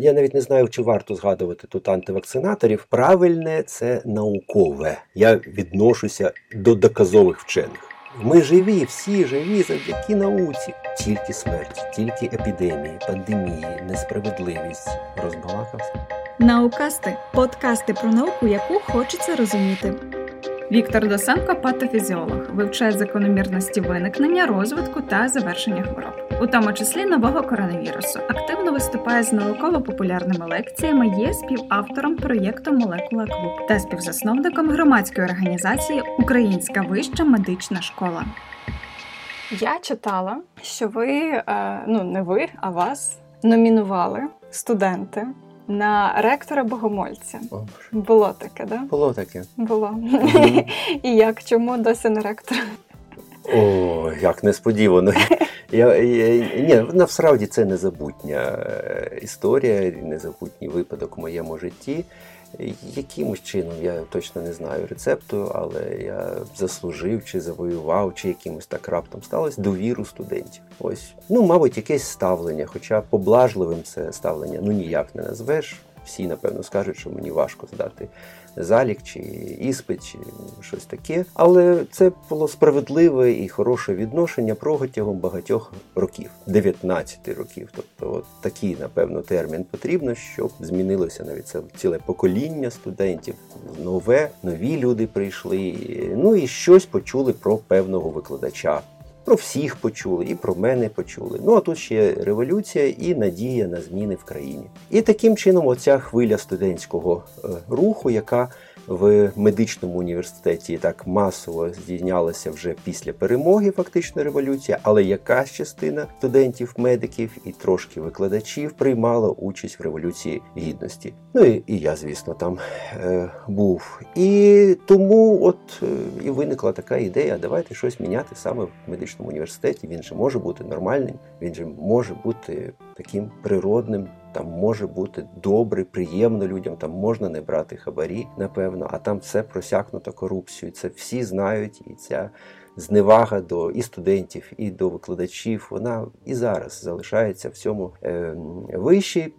я навіть не знаю, чи варто згадувати тут антивакцинаторів. Правильне це наукове. Я відношуся до доказових вчених. Ми живі, всі живі завдяки науці. Тільки смерть, тільки епідемії, пандемії, несправедливість. Розбалакався. Наукасти подкасти про науку, яку хочеться розуміти. Віктор Досенко патофізіолог, вивчає закономірності виникнення, розвитку та завершення хвороб, у тому числі нового коронавірусу. Активно виступає з науково-популярними лекціями, є співавтором проєкту Молекула Клуб та співзасновником громадської організації Українська вища медична школа. Я читала, що ви е, ну не ви, а вас номінували студенти на ректора Богомольця. О, Було таке, да? Було таке. Було. Мгм. І як чому досі не ректор? О, як несподівано. Я, я, ні, насправді це незабутня е, історія, незабутній випадок в моєму житті. Якимось чином я точно не знаю рецепту, але я заслужив чи завоював, чи якимось так раптом сталося довіру студентів. Ось, ну, мабуть, якесь ставлення, хоча поблажливим це ставлення ну ніяк не назвеш. Всі, напевно, скажуть, що мені важко здати залік чи іспит, чи щось таке. Але це було справедливе і хороше відношення протягом багатьох років, 19 років. Тобто, от такий, напевно, термін потрібно, щоб змінилося навіть це ціле покоління студентів. Нове, нові люди прийшли. Ну і щось почули про певного викладача. Про всіх почули, і про мене почули. Ну а тут ще революція і надія на зміни в країні. І таким чином, оця хвиля студентського е, руху, яка в медичному університеті так масово здійнялася вже після перемоги, фактично революція, але якась частина студентів, медиків і трошки викладачів приймала участь в революції гідності. Ну і, і я, звісно, там е, був. І тому, от е, і виникла така ідея: давайте щось міняти саме в медичному університеті. Він же може бути нормальним, він же може бути таким природним. Там може бути добре, приємно людям, там можна не брати хабарі, напевно, а там все просякнуто корупцією. Це всі знають, і ця зневага до і студентів, і до викладачів, вона і зараз залишається в цьому е, вищій.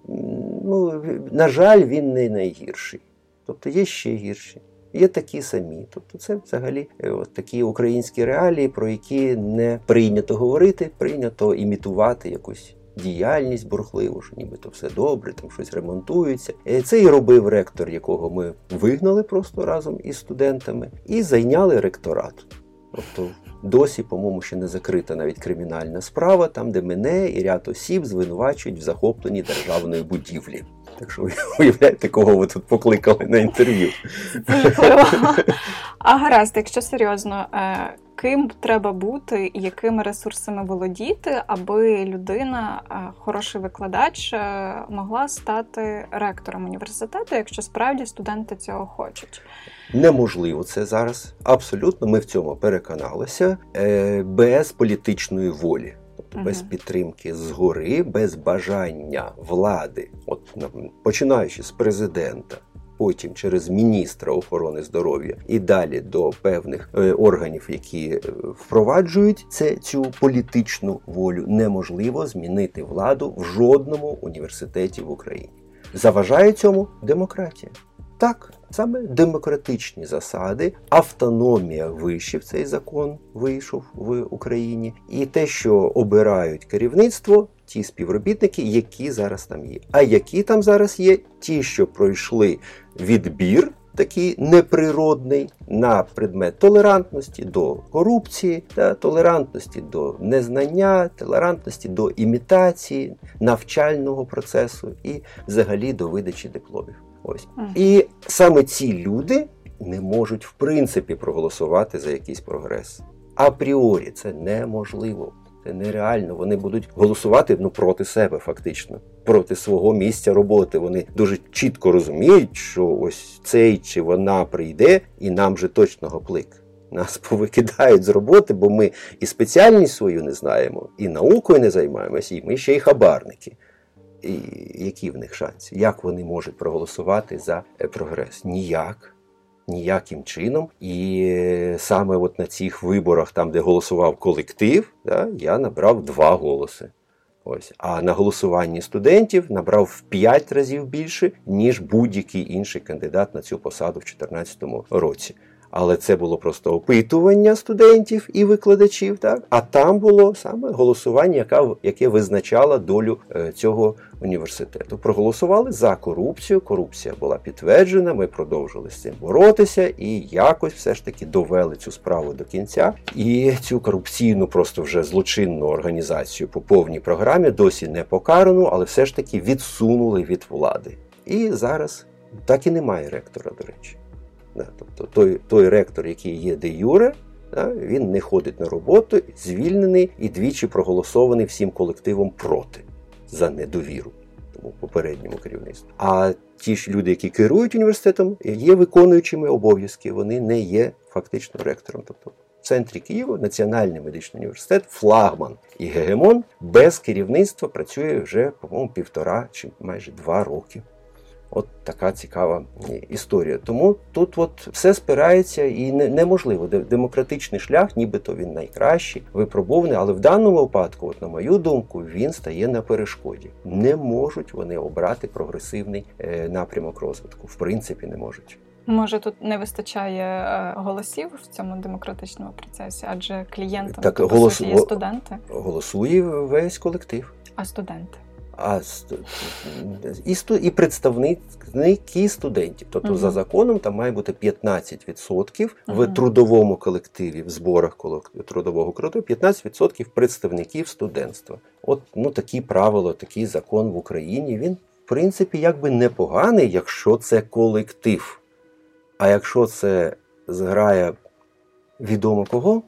Ну, на жаль, він не найгірший. Тобто є ще гірші. Є такі самі. Тобто це взагалі е, от такі українські реалії, про які не прийнято говорити, прийнято імітувати якусь діяльність бурхливу, що нібито все добре, там щось ремонтується. Е, Це і робив ректор, якого ми вигнали просто разом із студентами, і зайняли ректорат. Тобто досі, по-моєму, ще не закрита навіть кримінальна справа, там, де мене і ряд осіб звинувачують в захопленні державної будівлі. Так що уявляєте, кого ви тут покликали на інтерв'ю. А гаразд, якщо серйозно, е, ким треба бути якими ресурсами володіти, аби людина, е, хороший викладач, е, могла стати ректором університету, якщо справді студенти цього хочуть? Неможливо це зараз. Абсолютно, ми в цьому переконалися без політичної волі. Тобто без підтримки згори, без бажання влади, от на- починаючи з президента, потім через міністра охорони здоров'я і далі до певних е, органів, які е, впроваджують це цю політичну волю, неможливо змінити владу в жодному університеті в Україні. Заважає цьому демократія. Так, саме демократичні засади, автономія вишів цей закон вийшов в Україні, і те, що обирають керівництво, ті співробітники, які зараз там є. А які там зараз є? Ті, що пройшли відбір. Такий неприродний на предмет толерантності до корупції, та толерантності до незнання, толерантності до імітації навчального процесу і взагалі до видачі дипломів. Ось і саме ці люди не можуть в принципі проголосувати за якийсь прогрес. Апріорі це неможливо. Це нереально. Вони будуть голосувати ну проти себе, фактично, проти свого місця роботи. Вони дуже чітко розуміють, що ось цей чи вона прийде, і нам же точно гоплик. Нас повикидають з роботи, бо ми і спеціальність свою не знаємо, і наукою не займаємося, і ми ще й хабарники. Які в них шанси? Як вони можуть проголосувати за е, прогрес? Ніяк. Ніяким чином. І е, саме от на цих виборах, там, де голосував колектив, да, я набрав два голоси. Ось, а на голосуванні студентів набрав в 5 разів більше, ніж будь-який інший кандидат на цю посаду в 2014 році. Але це було просто опитування студентів і викладачів, так а там було саме голосування, яка яке визначало долю е, цього університету. Проголосували за корупцію. Корупція була підтверджена. Ми продовжили з цим боротися і якось все ж таки довели цю справу до кінця. І цю корупційну, просто вже злочинну організацію по повній програмі досі не покарану, але все ж таки відсунули від влади. І зараз так і немає ректора, до речі. Тобто той той ректор, який є де юре, він не ходить на роботу, звільнений і двічі проголосований всім колективом проти за недовіру тому попередньому керівництву. А ті ж люди, які керують університетом, є виконуючими обов'язки, вони не є фактично ректором. Тобто в центрі Києва Національний медичний університет, флагман і гегемон без керівництва працює вже, по-моєму, півтора чи майже два роки. От така цікава історія. Тому тут от все спирається і неможливо. Демократичний шлях, нібито він найкращий, випробований, але в даному випадку, от на мою думку, він стає на перешкоді. Не можуть вони обрати прогресивний е, напрямок розвитку. В принципі, не можуть. Може, тут не вистачає е, голосів в цьому демократичному процесі, адже клієнтам так, голос... є студенти. Голосує весь колектив. А студенти а і і представники студентів. Тобто угу. за законом там має бути 15% угу. в трудовому колективі, в зборах трудового колективу, 15% представників студентства. От ну такі правила, такий закон в Україні. Він, в принципі, якби непоганий, якщо це колектив. А якщо це зграє відомо кого,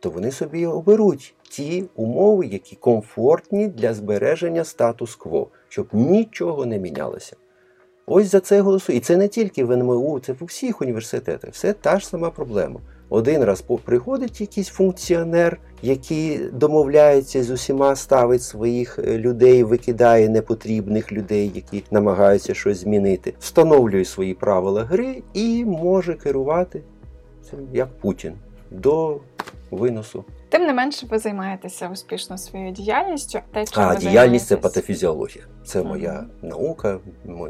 то вони собі оберуть ті умови, які комфортні для збереження статус-кво, щоб нічого не мінялося. Ось за це голосую. І це не тільки в НМУ, це в усіх університетах. Все та ж сама проблема. Один раз приходить якийсь функціонер, який домовляється з усіма, ставить своїх е, людей, викидає непотрібних людей, які намагаються щось змінити, встановлює свої правила гри і може керувати цим як Путін до виносу. Тим не менше, ви займаєтеся успішно своєю діяльністю. Те, чим а ви діяльність це патофізіологія. Це mm-hmm. моя наука,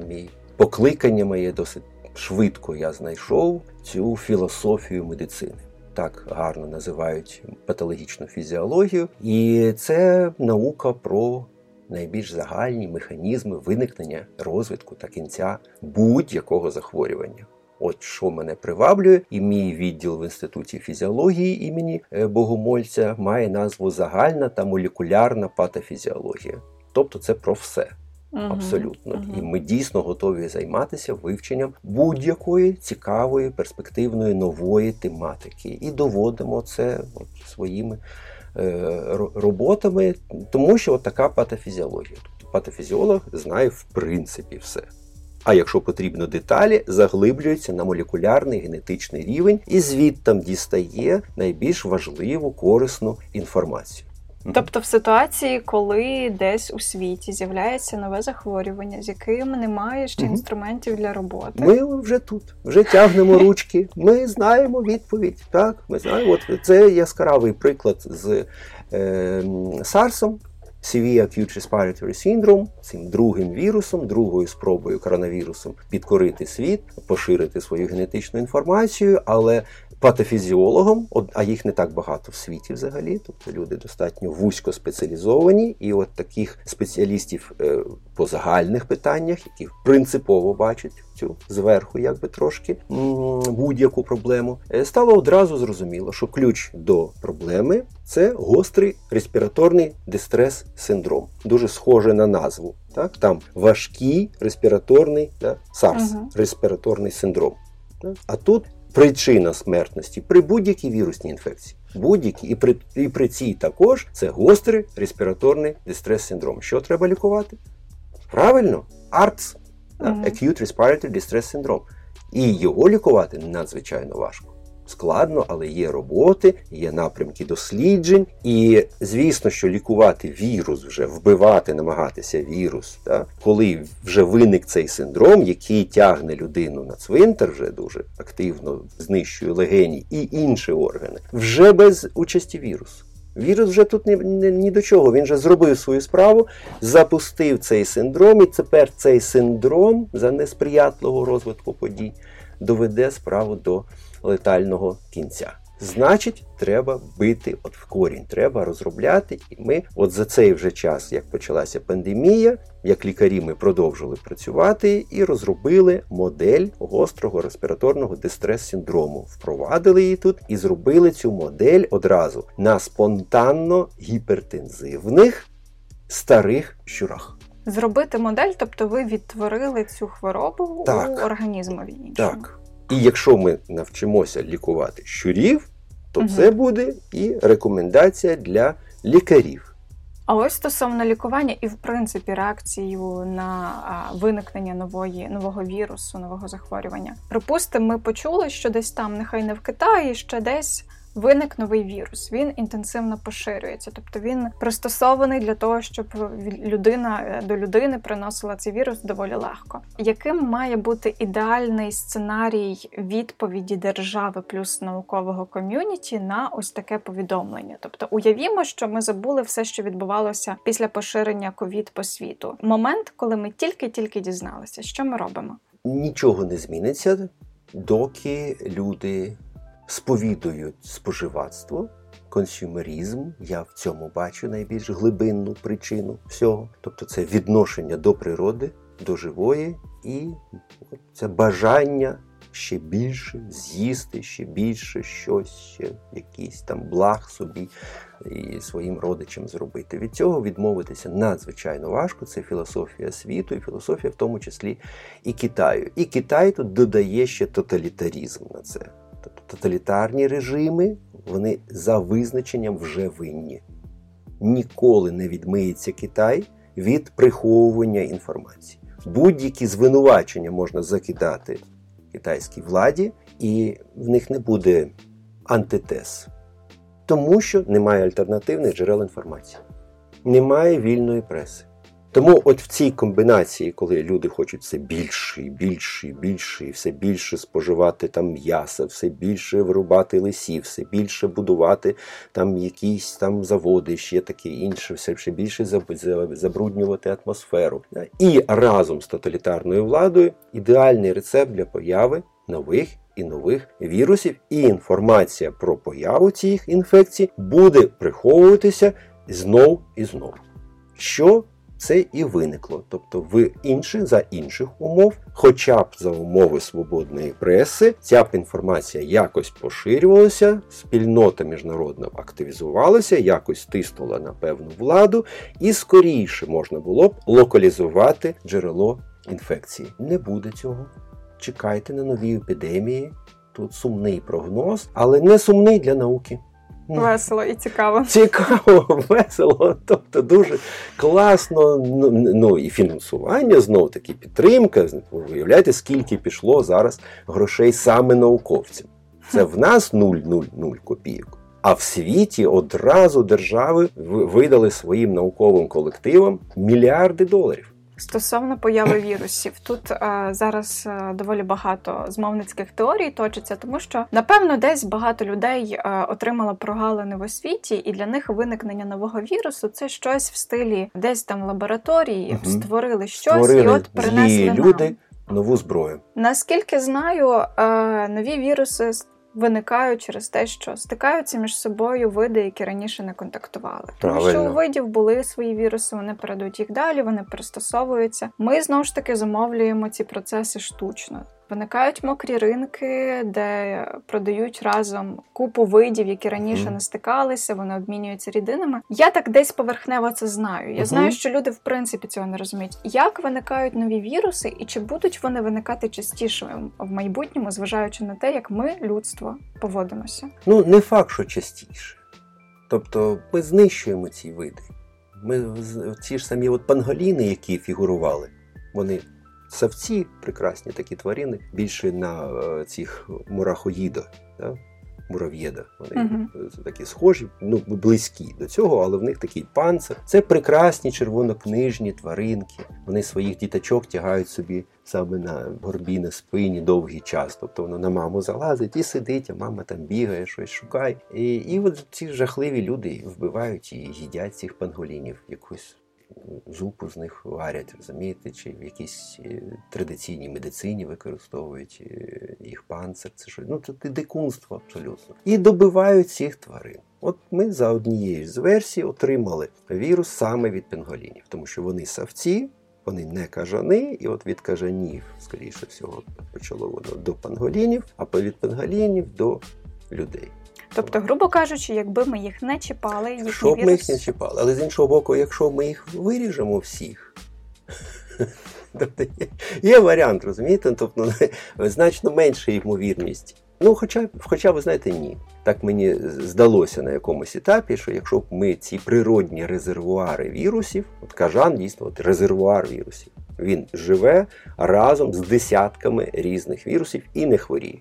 мій покликання моє досить швидко я знайшов цю філософію медицини. Так гарно називають патологічну фізіологію, і це наука про найбільш загальні механізми виникнення розвитку та кінця будь-якого захворювання. От що мене приваблює, і мій відділ в інституті фізіології імені е, Богомольця має назву загальна та молекулярна патофізіологія. Тобто це про все. Абсолютно. Угу. І ми дійсно готові займатися вивченням будь-якої цікавої, перспективної нової тематики. І доводимо це от своїми е, роботами, тому що от така патофізіологія. Тобто патофізіолог знає в принципі все. А якщо потрібно деталі, заглиблюється на молекулярний генетичний рівень і звідтам дістає найбільш важливу корисну інформацію. Тобто, в ситуації, коли десь у світі з'являється нове захворювання, з яким немає ще інструментів для роботи, ми вже тут, вже тягнемо ручки. Ми знаємо відповідь. Так, ми знаємо. От це яскравий приклад з е, Сарсом. Severe Acute Respiratory Syndrome, цим другим вірусом, другою спробою коронавірусом підкорити світ, поширити свою генетичну інформацію, але патофізіологом, а їх не так багато в світі взагалі, тобто люди достатньо вузько спеціалізовані, і от таких спеціалістів е, по загальних питаннях, які принципово бачать цю зверху, якби трошки будь-яку проблему, е, стало одразу зрозуміло, що ключ до проблеми це гострий респіраторний дистрес-синдром, дуже схоже на назву. Так, Там важкий респіраторний да, SARS, угу. респіраторний синдром. А тут причина смертності при будь-якій вірусній інфекції. Будь-які, і при і при цій також це гострий респіраторний дистрес-синдром. Що треба лікувати? Правильно, ARDS, mm-hmm. Acute Respiratory Distress Syndrome. І його лікувати надзвичайно важко складно, але є роботи, є напрямки досліджень. І звісно, що лікувати вірус, вже вбивати, намагатися вірус, так, коли вже виник цей синдром, який тягне людину на цвинтар, вже дуже активно знищує легені і інші органи, вже без участі вірусу. Вірус вже тут ні, ні, ні до чого. Він вже зробив свою справу, запустив цей синдром, і тепер цей синдром за несприятливого розвитку подій доведе справу до летального кінця. Значить, треба бити от в корінь, треба розробляти. І ми, от за цей вже час, як почалася пандемія, як лікарі, ми продовжили працювати і розробили модель гострого респіраторного дистрес-синдрому. Впровадили її тут і зробили цю модель одразу на спонтанно гіпертензивних старих щурах. Зробити модель, тобто ви відтворили цю хворобу Так. у організмові іншому. Так. І якщо ми навчимося лікувати щурів, то угу. це буде і рекомендація для лікарів. А ось стосовно лікування і, в принципі, реакцію на виникнення нової нового вірусу, нового захворювання. Припустимо, ми почули, що десь там, нехай не в Китаї, ще десь. Виник новий вірус, він інтенсивно поширюється, тобто він пристосований для того, щоб людина е, до людини приносила цей вірус доволі легко. Яким має бути ідеальний сценарій відповіді держави плюс наукового ком'юніті на ось таке повідомлення? Тобто, уявімо, що ми забули все, що відбувалося після поширення ковід по світу. Момент, коли ми тільки-тільки дізналися, що ми робимо. Нічого не зміниться, доки люди сповідують споживацтво, консюмеризм. Я в цьому бачу найбільш глибинну причину всього. Тобто це відношення до природи, до живої, і це бажання ще більше з'їсти, ще більше щось, ще якийсь там благ собі і своїм родичам зробити. Від цього відмовитися надзвичайно важко. Це філософія світу, і філософія, в тому числі і Китаю. І Китай тут додає ще тоталітарізм на це. Тобто тоталітарні режими вони за визначенням вже винні. Ніколи не відмиється Китай від приховування інформації. Будь-які звинувачення можна закидати китайській владі, і в них не буде антитез. Тому що немає альтернативних джерел інформації, немає вільної преси. Тому от в цій комбінації, коли люди хочуть все більше і більше і більше, і все більше споживати там м'яса, все більше вирубати лисів, все більше будувати там якісь там заводи, ще таке інше, все ще більше забруднювати атмосферу. І разом з тоталітарною владою ідеальний рецепт для появи нових і нових вірусів, і інформація про появу цих інфекцій буде приховуватися знов і знов. Що це і виникло. Тобто в інших за інших умов, хоча б за умови свободної преси, ця б інформація якось поширювалася, спільнота міжнародна активізувалася, якось тиснула на певну владу, і скоріше можна було б локалізувати джерело інфекції. Не буде цього. Чекайте на нові епідемії. Тут сумний прогноз, але не сумний для науки. Весело і цікаво. Цікаво, весело, тобто дуже класно. Ну, ну і фінансування знов таки підтримка. Ви уявляєте, скільки пішло зараз грошей саме науковцям. Це в нас 0,00 копійок. А в світі одразу держави видали своїм науковим колективам мільярди доларів. Стосовно появи вірусів, тут е, зараз е, доволі багато змовницьких теорій точиться, тому що напевно десь багато людей е, отримало прогалини в освіті, і для них виникнення нового вірусу це щось в стилі десь там лабораторії Мгм. створили щось Створили і от принесли злі нам. люди нову зброю. Наскільки знаю, е, нові віруси виникають через те, що стикаються між собою види, які раніше не контактували. Тому що у видів були свої віруси, вони передають їх далі, вони пристосовуються. Ми знову ж таки замовлюємо ці процеси штучно. Виникають мокрі ринки, де продають разом купу видів, які раніше не стикалися, вони обмінюються рідинами. Я так десь поверхнево це знаю. Я знаю, що люди в принципі цього не розуміють. Як виникають нові віруси, і чи будуть вони виникати частіше в майбутньому, зважаючи на те, як ми, людство, поводимося? Ну, не факт, що частіше. Тобто ми знищуємо ці види. Ми ці ж самі от панголіни, які фігурували, вони савці, прекрасні такі тварини, більше на е, цих мурахоїдах. Да? мурав'єда. Вони uh-huh. такі схожі, ну близькі до цього, але в них такий панцир. Це прекрасні червонокнижні тваринки. Вони своїх діточок тягають собі саме на горбі, на спині довгий час. Тобто воно на маму залазить і сидить, а мама там бігає, щось шукає. І і от ці жахливі люди вбивають і їдять цих панголінів якусь зупу з них варять, розумієте, чи в якійсь е, традиційній медицині використовують е, їх панцир. Це що ну це дикунство абсолютно. І добивають цих тварин. От ми за однією з версій отримали вірус саме від пенголінів, тому що вони савці. Вони не кажани, і от від кажанів, скоріше всього, почало воно до панголінів, а від панголінів до людей. Тобто, грубо кажучи, якби ми їх не чіпали, їхній Щоб вірус... ми їх не чіпали. Але з іншого боку, якщо ми їх виріжемо всіх, тобто є, є варіант, розумієте? Тобто значно менша ймовірність. Ну, хоча, хоча, ви знаєте, ні. Так мені здалося на якомусь етапі, що якщо б ми ці природні резервуари вірусів, от кажан дійсно от резервуар вірусів, він живе разом з десятками різних вірусів і не хворіє.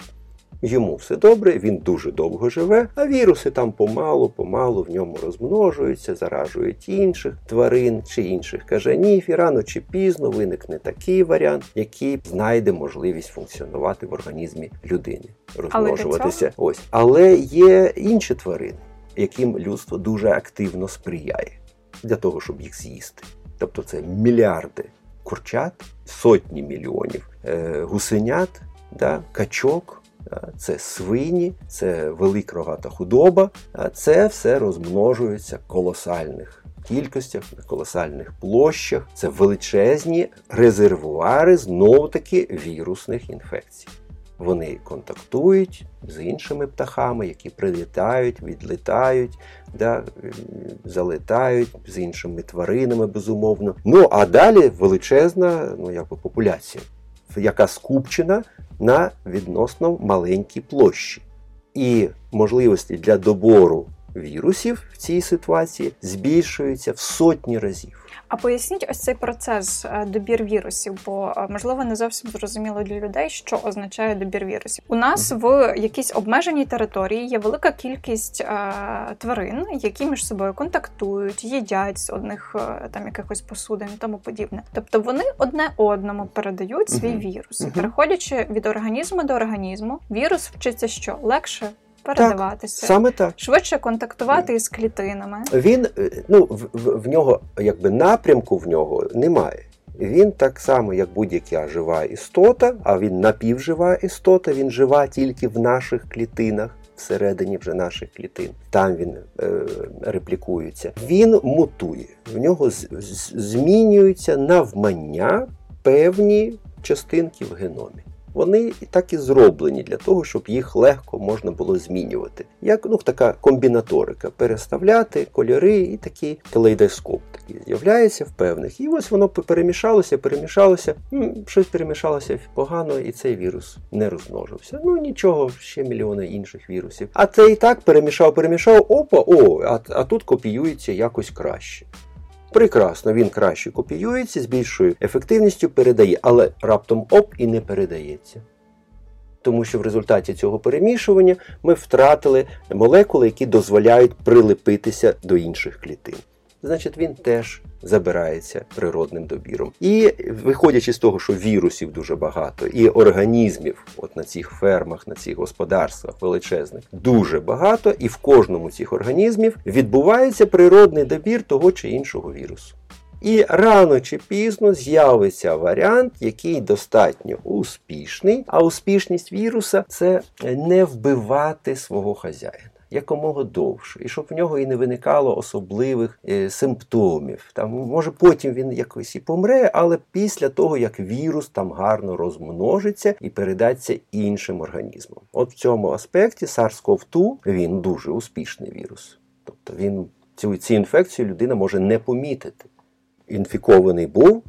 Йому все добре, він дуже довго живе, а віруси там помалу-помалу в ньому розмножуються, заражують інших тварин чи інших кажанів, і рано чи пізно виникне такий варіант, який знайде можливість функціонувати в організмі людини, розмножуватися. Але Ось, але є інші тварини, яким людство дуже активно сприяє для того, щоб їх з'їсти. Тобто це мільярди курчат, сотні мільйонів е, гусенят, да, качок це свині, це велика рогата худоба. Це все розмножується в колосальних кількостях, на колосальних площах. Це величезні резервуари знову-таки вірусних інфекцій. Вони контактують з іншими птахами, які прилітають, відлітають, да, залетають з іншими тваринами, безумовно. Ну а далі величезна ну, якби, популяція, яка скупчена на відносно маленькій площі. І можливості для добору вірусів в цій ситуації збільшуються в сотні разів. А поясніть ось цей процес е, добір вірусів, бо е, можливо не зовсім зрозуміло для людей, що означає добір вірусів. У нас в якійсь обмеженій території є велика кількість е, тварин, які між собою контактують, їдять з одних е, там якихось посудин і тому подібне. Тобто вони одне одному передають свій вірус, переходячи від організму до організму, вірус вчиться що легше передаватися, так, саме так швидше контактувати із клітинами. Він е, ну в, в, в нього, якби напрямку в нього немає. Він так само, як будь-яка жива істота, а він напівжива істота, він жива тільки в наших клітинах, всередині вже наших клітин. Там він е, реплікується. Він мутує, в нього з, з, змінюються навмання певні частинки в геномі вони так і зроблені для того, щоб їх легко можна було змінювати. Як ну, така комбінаторика, переставляти кольори і такий калейдоскоп такий з'являється в певних. І ось воно перемішалося, перемішалося, щось перемішалося погано, і цей вірус не розмножився. Ну нічого, ще мільйони інших вірусів. А це і так перемішав, перемішав, опа, о, а, а тут копіюється якось краще. Прекрасно, він краще копіюється, з більшою ефективністю передає, але раптом оп і не передається. Тому що в результаті цього перемішування ми втратили молекули, які дозволяють прилепитися до інших клітин значить він теж забирається природним добіром. І виходячи з того, що вірусів дуже багато, і організмів, от на цих фермах, на цих господарствах величезних, дуже багато, і в кожному цих організмів відбувається природний добір того чи іншого вірусу. І рано чи пізно з'явиться варіант, який достатньо успішний, а успішність віруса це не вбивати свого хазяїна якомога довше, і щоб в нього і не виникало особливих е, симптомів. Там може потім він якось і помре, але після того як вірус там гарно розмножиться і передаться іншим організмам. От в цьому аспекті SARS-CoV-2 він дуже успішний вірус. Тобто він цю, цю інфекцію людина може не помітити. Інфікований був,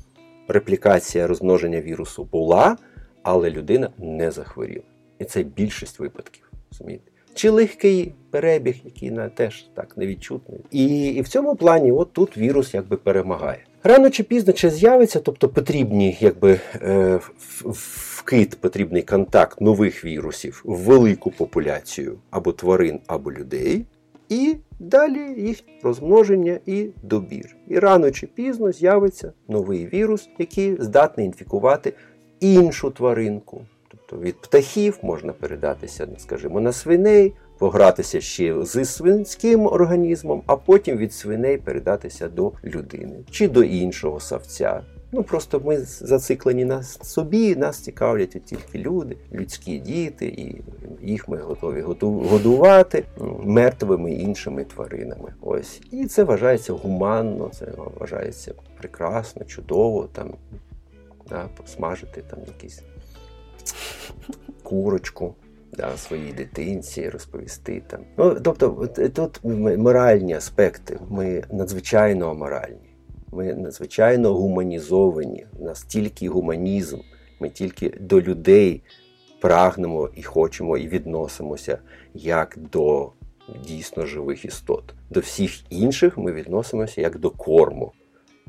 реплікація розмноження вірусу була, але людина не захворіла. І це більшість випадків. розумієте? Чи легкий перебіг, який на теж так невідчутний. І і в цьому плані, от тут вірус якби перемагає. Рано чи пізно чи з'явиться, тобто потрібні, якби е, вкид, потрібний контакт нових вірусів в велику популяцію або тварин, або людей, і далі їх розмноження і добір. І рано чи пізно з'явиться новий вірус, який здатний інфікувати іншу тваринку. Тобто від птахів можна передатися, скажімо, на свиней погратися ще зі свинським організмом, а потім від свиней передатися до людини чи до іншого савця. Ну просто ми зациклені на собі, нас цікавлять тільки люди, людські діти, і їх ми готові годувати мертвими іншими тваринами. Ось і це вважається гуманно, це вважається прекрасно, чудово там да, посмажити там якісь курочку да, своїй дитинці, розповісти там. Ну, Тобто, тут моральні аспекти, ми надзвичайно аморальні, ми надзвичайно гуманізовані. У нас тільки гуманізм, ми тільки до людей прагнемо і хочемо, і відносимося як до дійсно живих істот. До всіх інших ми відносимося як до корму,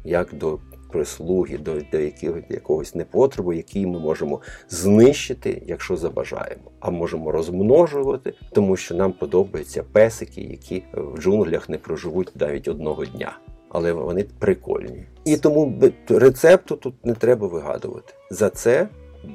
як до прислуги, до до якогось, якогось непотребу, який ми можемо знищити, якщо забажаємо, а можемо розмножувати, тому що нам подобаються песики, які в джунглях не проживуть навіть одного дня. Але вони прикольні. І тому рецепту тут не треба вигадувати. За це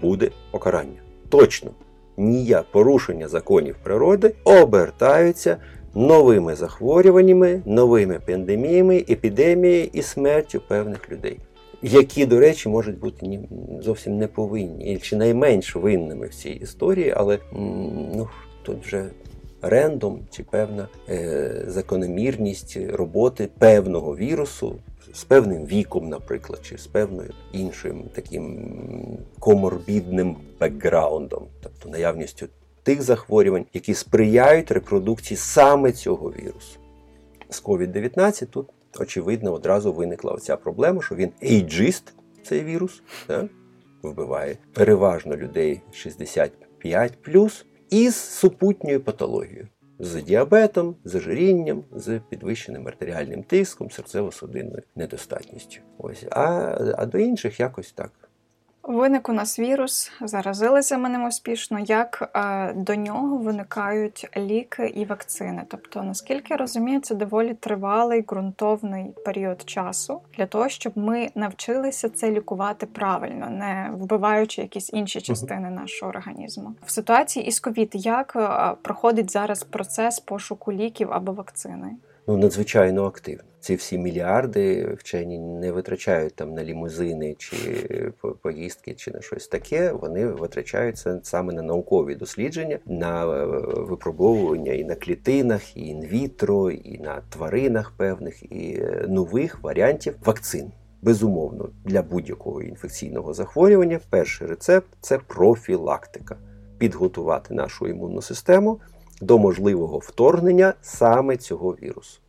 буде покарання. Точно ніяк порушення законів природи обертаються новими захворюваннями, новими пандеміями, епідемією і смертю певних людей, які, до речі, можуть бути зовсім не повинні чи найменш винними в цій історії, але ну, тут вже рендом чи певна е, закономірність роботи певного вірусу. З певним віком, наприклад, чи з певною іншим таким коморбідним бекграундом, тобто наявністю тих захворювань, які сприяють репродукції саме цього вірусу. З COVID-19 тут, очевидно, одразу виникла оця проблема, що він ейджист, цей вірус, так, вбиває переважно людей 65 із супутньою патологією. З діабетом, з ожирінням, з підвищеним артеріальним тиском, серцево-судинною недостатністю. Ось, а, а до інших якось так. Виник у нас вірус, заразилися ми ним успішно. Як е, до нього виникають ліки і вакцини? Тобто, наскільки я розумію, це доволі тривалий ґрунтовний період часу для того, щоб ми навчилися це лікувати правильно, не вбиваючи якісь інші частини нашого організму. В ситуації із ковід як е, проходить зараз процес пошуку ліків або вакцини? Ну надзвичайно активно ці всі мільярди вчені не витрачають там на лімузини чи поїздки, чи на щось таке. Вони витрачаються саме на наукові дослідження, на е, випробовування і на клітинах, і інвітро, і на тваринах певних, і е, нових варіантів вакцин. Безумовно, для будь-якого інфекційного захворювання перший рецепт це профілактика. Підготувати нашу імунну систему до можливого вторгнення саме цього вірусу.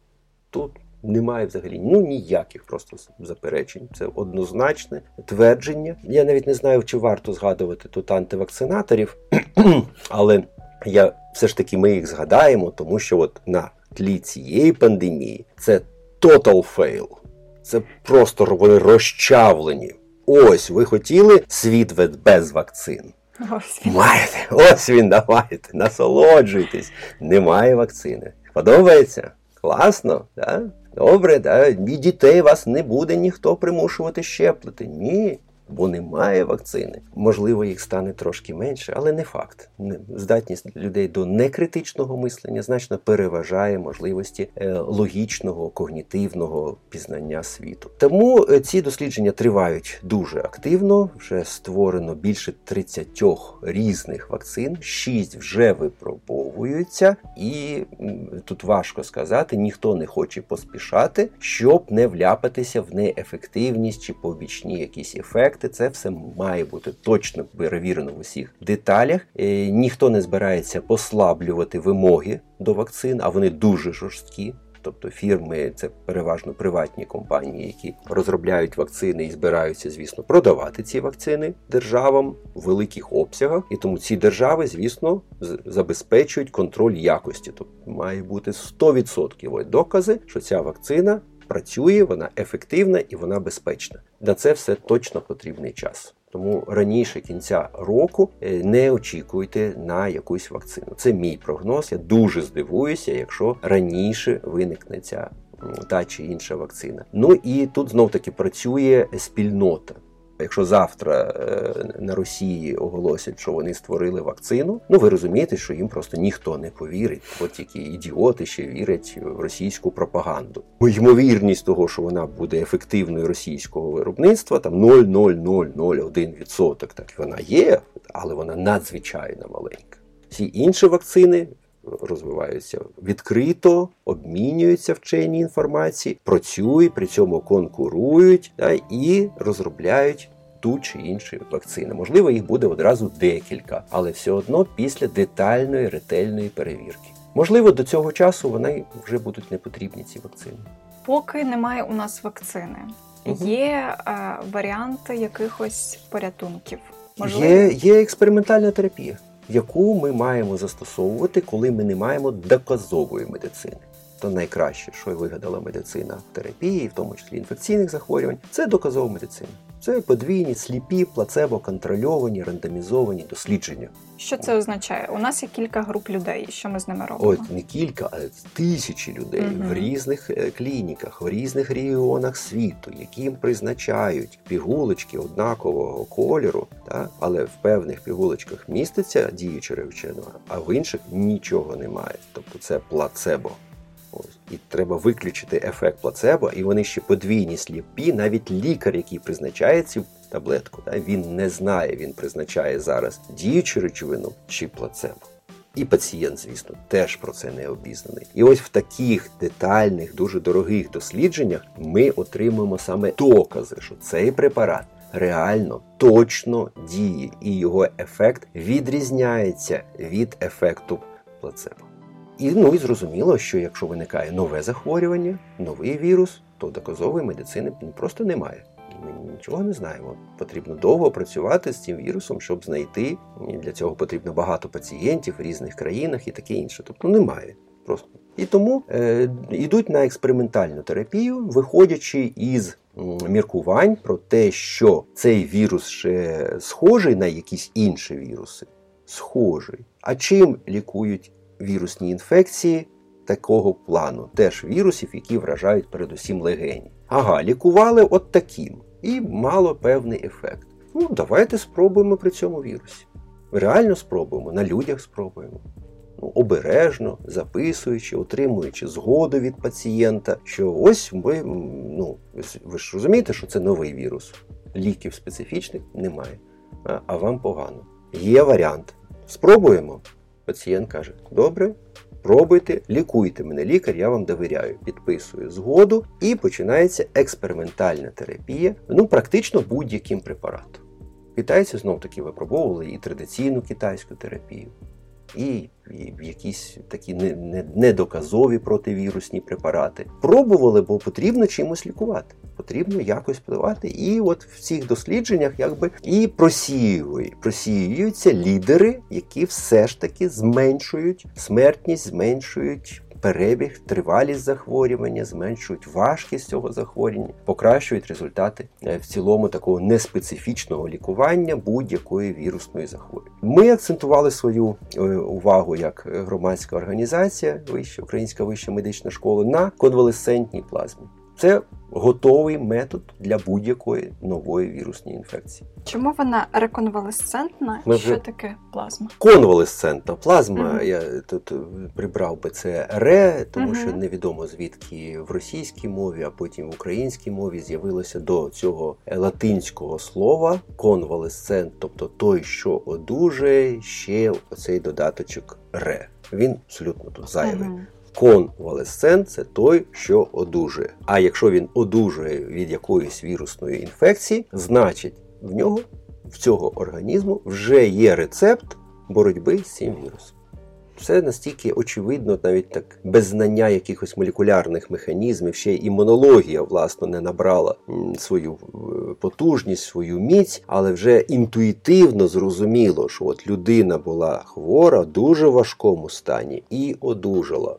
Тут немає взагалі ну ніяких просто заперечень. Це однозначне твердження. Я навіть не знаю, чи варто згадувати тут антивакцинаторів, але я все ж таки ми їх згадаємо, тому що от на тлі цієї пандемії це total fail. Це просто вони розчавлені. Ось ви хотіли світ без вакцин. Ось він. Маєте, ось він, давайте, насолоджуйтесь. Немає вакцини. Подобається? Класно, да? Добре, да? і дітей вас не буде ніхто примушувати щеплити. Ні бо немає вакцини. Можливо, їх стане трошки менше, але не факт. Здатність людей до некритичного мислення значно переважає можливості е, логічного когнітивного пізнання світу. Тому е, ці дослідження тривають дуже активно. Вже створено більше 30 різних вакцин, 6 вже випробовуються, і тут важко сказати, ніхто не хоче поспішати, щоб не вляпатися в неефективність чи побічні якісь ефекти проекти, це все має бути точно перевірено в усіх деталях. Е, ніхто не збирається послаблювати вимоги до вакцин, а вони дуже жорсткі. Тобто фірми це переважно приватні компанії, які розробляють вакцини і збираються, звісно, продавати ці вакцини державам в великих обсягах. І тому ці держави, звісно, забезпечують контроль якості. Тобто має бути 100% докази, що ця вакцина працює, вона ефективна і вона безпечна. На це все точно потрібний час. Тому раніше кінця року е, не очікуйте на якусь вакцину. Це мій прогноз. Я дуже здивуюся, якщо раніше виникне ця та чи інша вакцина. Ну і тут знов таки працює спільнота. Якщо завтра е, на Росії оголосять, що вони створили вакцину, ну ви розумієте, що їм просто ніхто не повірить. От тільки ідіоти ще вірять в російську пропаганду. Ймовірність того, що вона буде ефективною російського виробництва, там 0,0001%, так вона є, але вона надзвичайно маленька. Всі інші вакцини розвиваються відкрито, обмінюються вчені інформації, працюють, при цьому конкурують да, і розробляють. Ту чи іншу вакцину. Можливо, їх буде одразу декілька, але все одно після детальної ретельної перевірки. Можливо, до цього часу вони вже будуть не потрібні ці вакцини. Поки немає у нас вакцини, угу. є е, варіанти якихось порятунків. Можливо? Є, Є експериментальна терапія яку ми маємо застосовувати, коли ми не маємо доказової медицини. То найкраще, що вигадала медицина в терапії, в тому числі інфекційних захворювань, це доказова медицина. Це подвійні, сліпі, плацебо-контрольовані, рандомізовані дослідження. Що це означає? У нас є кілька груп людей. Що ми з ними робимо? От не кілька, а тисячі людей угу. в різних е, клініках, в різних регіонах світу, яким призначають пігулочки однакового кольору, та? але в певних пігулочках міститься діюча речовина, а в інших нічого немає. Тобто це плацебо. Ось. І треба виключити ефект плацебо, і вони ще подвійні сліпі. Навіть лікар, який призначає цю таблетку, він не знає, він призначає зараз діючу речовину чи плацебо. І пацієнт, звісно, теж про це не обізнаний. І ось в таких детальних, дуже дорогих дослідженнях ми отримуємо саме докази, що цей препарат реально точно діє, і його ефект відрізняється від ефекту плацебо. І ну і зрозуміло, що якщо виникає нове захворювання, новий вірус, то доказової медицини просто немає. Ми нічого не знаємо. Потрібно довго працювати з цим вірусом, щоб знайти. Для цього потрібно багато пацієнтів в різних країнах і таке інше. Тобто немає. Просто. І тому е, йдуть на експериментальну терапію, виходячи із міркувань про те, що цей вірус ще схожий на якісь інші віруси. Схожий. А чим лікують вірусні інфекції такого плану, теж вірусів, які вражають передусім легені. Ага, лікували от таким і мало певний ефект. Ну, давайте спробуємо при цьому вірусі. Реально спробуємо, на людях спробуємо. Ну, Обережно, записуючи, отримуючи згоду від пацієнта, що ось ми, ну, ви ж розумієте, що це новий вірус. Ліків специфічних немає, а, вам погано. Є варіант. Спробуємо. Пацієнт каже: Добре, пробуйте, лікуйте мене, лікар, я вам довіряю. Підписую згоду і починається експериментальна терапія, ну практично будь-яким препаратом. Китайці знов таки випробовували і традиційну китайську терапію і якісь такі недоказові противірусні препарати. Пробували, бо потрібно чимось лікувати, потрібно якось впливати. І от в цих дослідженнях якби і просіюються лідери, які все ж таки зменшують смертність, зменшують перебіг, тривалість захворювання, зменшують важкість цього захворювання, покращують результати е, в цілому такого неспецифічного лікування будь-якої вірусної захворювання. Ми акцентували свою е, увагу як громадська організація, вища українська вища медична школа на конвалесцентній плазмі. Це готовий метод для будь-якої нової вірусної інфекції. Чому вона реконвалесцентна? Ми Що таке плазма? Конвалесцентна плазма. Угу. Я тут прибрав би це ре, тому угу. що невідомо звідки в російській мові, а потім в українській мові з'явилося до цього латинського слова конвалесцент, тобто той, що одужає, ще оцей додаточок ре. Він абсолютно тут зайвий. Угу. Конвалесцент це той, що одужує. А якщо він одужує від якоїсь вірусної інфекції, значить в нього, в цього організму, вже є рецепт боротьби з цим вірусом. Все настільки очевидно, навіть так без знання якихось молекулярних механізмів, ще й імунологія, власне, не набрала свою е, потужність, свою міць, але вже інтуїтивно зрозуміло, що от людина була хвора дуже важкому стані і одужала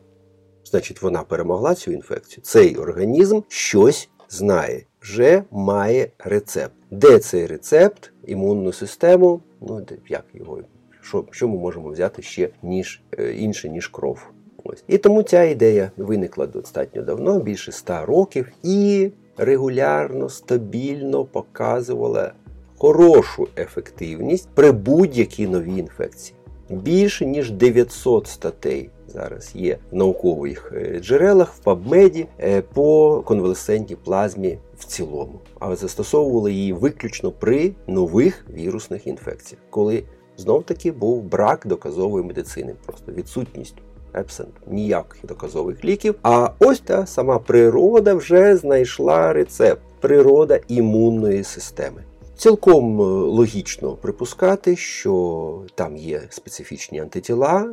значить вона перемогла цю інфекцію. Цей організм щось знає, вже має рецепт. Де цей рецепт, імунну систему, ну як його, що що ми можемо взяти ще ніж е, інше, ніж кров. Ось. І тому ця ідея виникла достатньо давно, більше ста років, і регулярно, стабільно показувала хорошу ефективність при будь-якій новій інфекції. Більше ніж 900 статей зараз є в наукових е, джерелах в PubMed е, по конвалесцентній плазмі в цілому, але застосовували її виключно при нових вірусних інфекціях, коли знов таки був брак доказової медицини, просто відсутність. Епсент ніяких доказових ліків. А ось та сама природа вже знайшла рецепт природа імунної системи. Цілком е, логічно припускати, що там є специфічні антитіла,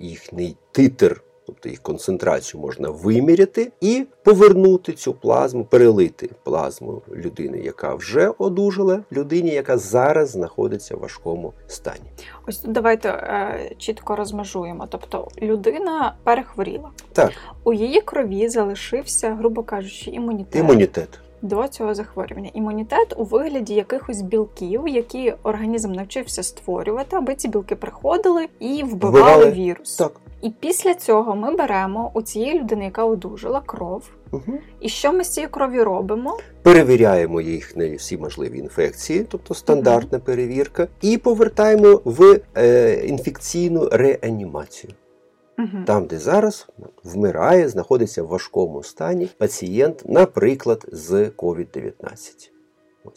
їхній титр, тобто їх концентрацію можна виміряти і повернути цю плазму, перелити плазму людини, яка вже одужала, людині, яка зараз знаходиться в важкому стані. Ось тут давайте е, чітко розмежуємо. Тобто людина перехворіла, так у її крові залишився, грубо кажучи, імунітет. Імунітет до цього захворювання. Імунітет у вигляді якихось білків, які організм навчився створювати, аби ці білки приходили і вбивали, вбивали. вірус. Так. І після цього ми беремо у цієї людини, яка одужала, кров. Угу. І що ми з цією кров'ю робимо? Перевіряємо їх на всі можливі інфекції, тобто стандартна угу. перевірка, і повертаємо в е, інфекційну реанімацію. Угу. Там, де зараз вмирає, знаходиться в важкому стані пацієнт, наприклад, з COVID-19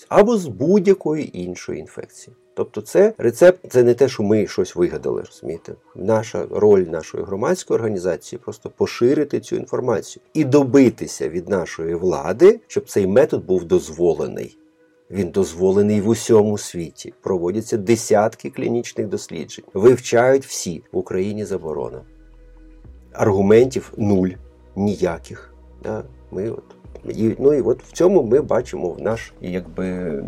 або з будь-якої іншої інфекції. Тобто, це рецепт, це не те, що ми щось вигадали. розумієте? Наша роль нашої громадської організації просто поширити цю інформацію і добитися від нашої влади, щоб цей метод був дозволений. Він дозволений в усьому світі. Проводяться десятки клінічних досліджень. Вивчають всі в Україні заборона аргументів нуль, ніяких. Да? Ми от, і, Ну і от в цьому ми бачимо наш якби